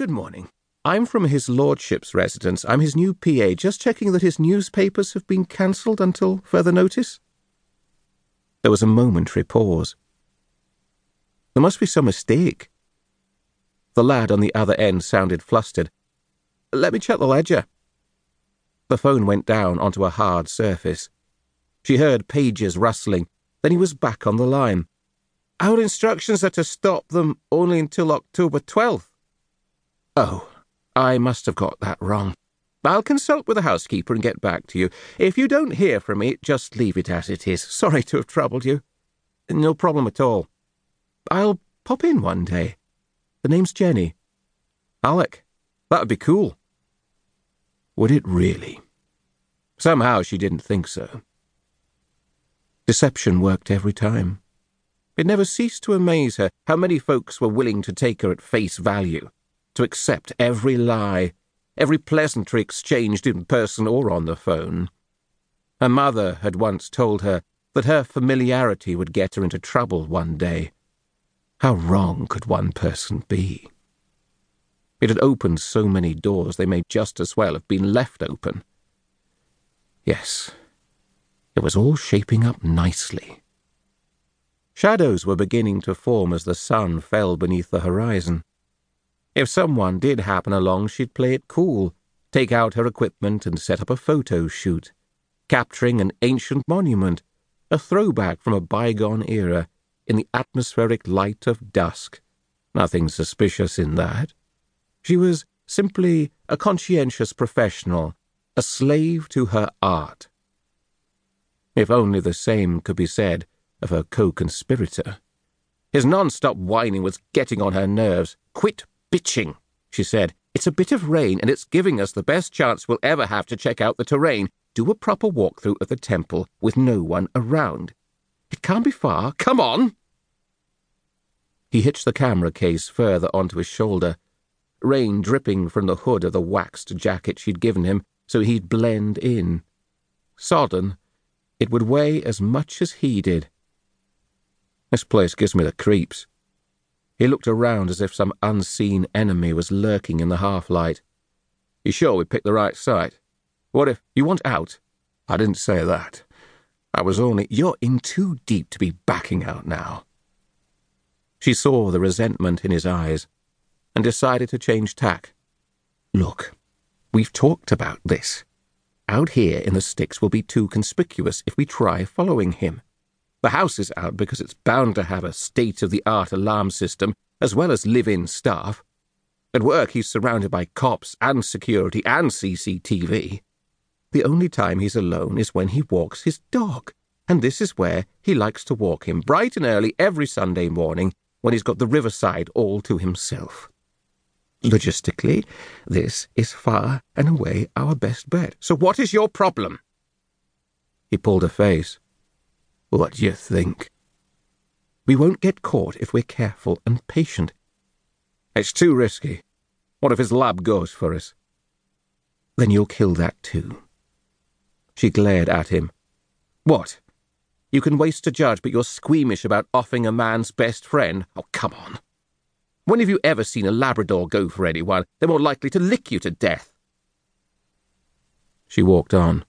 good morning. I'm from his lordship's residence. I'm his new PA, just checking that his newspapers have been cancelled until further notice. There was a momentary pause. There must be some mistake. The lad on the other end sounded flustered. Let me check the ledger. The phone went down onto a hard surface. She heard pages rustling, then he was back on the line. Our instructions are to stop them only until October 12th. Oh, I must have got that wrong. I'll consult with the housekeeper and get back to you. If you don't hear from me, just leave it as it is. Sorry to have troubled you. No problem at all. I'll pop in one day. The name's Jenny. Alec. That would be cool. Would it really? Somehow she didn't think so. Deception worked every time. It never ceased to amaze her how many folks were willing to take her at face value to accept every lie, every pleasantry exchanged in person or on the phone. Her mother had once told her that her familiarity would get her into trouble one day. How wrong could one person be? It had opened so many doors they may just as well have been left open. Yes, it was all shaping up nicely. Shadows were beginning to form as the sun fell beneath the horizon. If someone did happen along, she'd play it cool, take out her equipment and set up a photo shoot, capturing an ancient monument, a throwback from a bygone era, in the atmospheric light of dusk. Nothing suspicious in that. She was simply a conscientious professional, a slave to her art. If only the same could be said of her co-conspirator. His non-stop whining was getting on her nerves. Quit bitching, she said. It's a bit of rain, and it's giving us the best chance we'll ever have to check out the terrain. Do a proper walkthrough of the temple with no one around. It can't be far. Come on! He hitched the camera case further onto his shoulder, rain dripping from the hood of the waxed jacket she'd given him so he'd blend in. Sodden, it would weigh as much as he did. This place gives me the creeps. He looked around as if some unseen enemy was lurking in the half light. You sure we picked the right site? What if you want out? I didn't say that. I was only. You're in too deep to be backing out now. She saw the resentment in his eyes and decided to change tack. Look, we've talked about this. Out here in the sticks will be too conspicuous if we try following him. The house is out because it's bound to have a state of the art alarm system as well as live in staff. At work, he's surrounded by cops and security and CCTV. The only time he's alone is when he walks his dog, and this is where he likes to walk him bright and early every Sunday morning when he's got the riverside all to himself. Logistically, this is far and away our best bet. So what is your problem? He pulled a face. What do you think? We won't get caught if we're careful and patient. It's too risky. What if his lab goes for us? Then you'll kill that too. She glared at him. What? You can waste a judge, but you're squeamish about offing a man's best friend? Oh, come on. When have you ever seen a Labrador go for anyone? They're more likely to lick you to death. She walked on,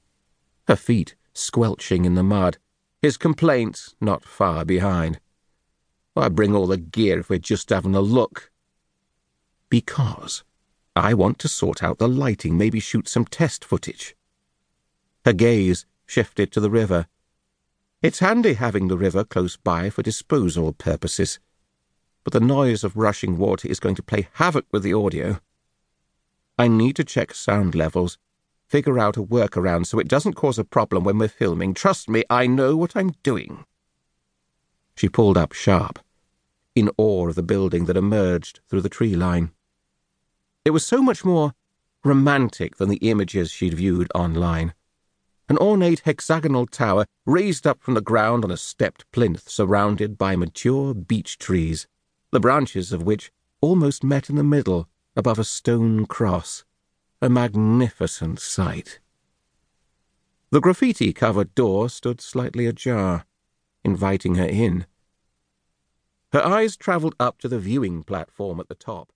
her feet squelching in the mud his complaints not far behind. Why bring all the gear if we're just having a look? Because I want to sort out the lighting, maybe shoot some test footage. Her gaze shifted to the river. It's handy having the river close by for disposal purposes, but the noise of rushing water is going to play havoc with the audio. I need to check sound levels figure out a workaround so it doesn't cause a problem when we're filming. Trust me, I know what I'm doing. She pulled up sharp, in awe of the building that emerged through the tree line. It was so much more romantic than the images she'd viewed online. An ornate hexagonal tower raised up from the ground on a stepped plinth surrounded by mature beech trees, the branches of which almost met in the middle above a stone cross a magnificent sight. The graffiti covered door stood slightly ajar, inviting her in. Her eyes travelled up to the viewing platform at the top.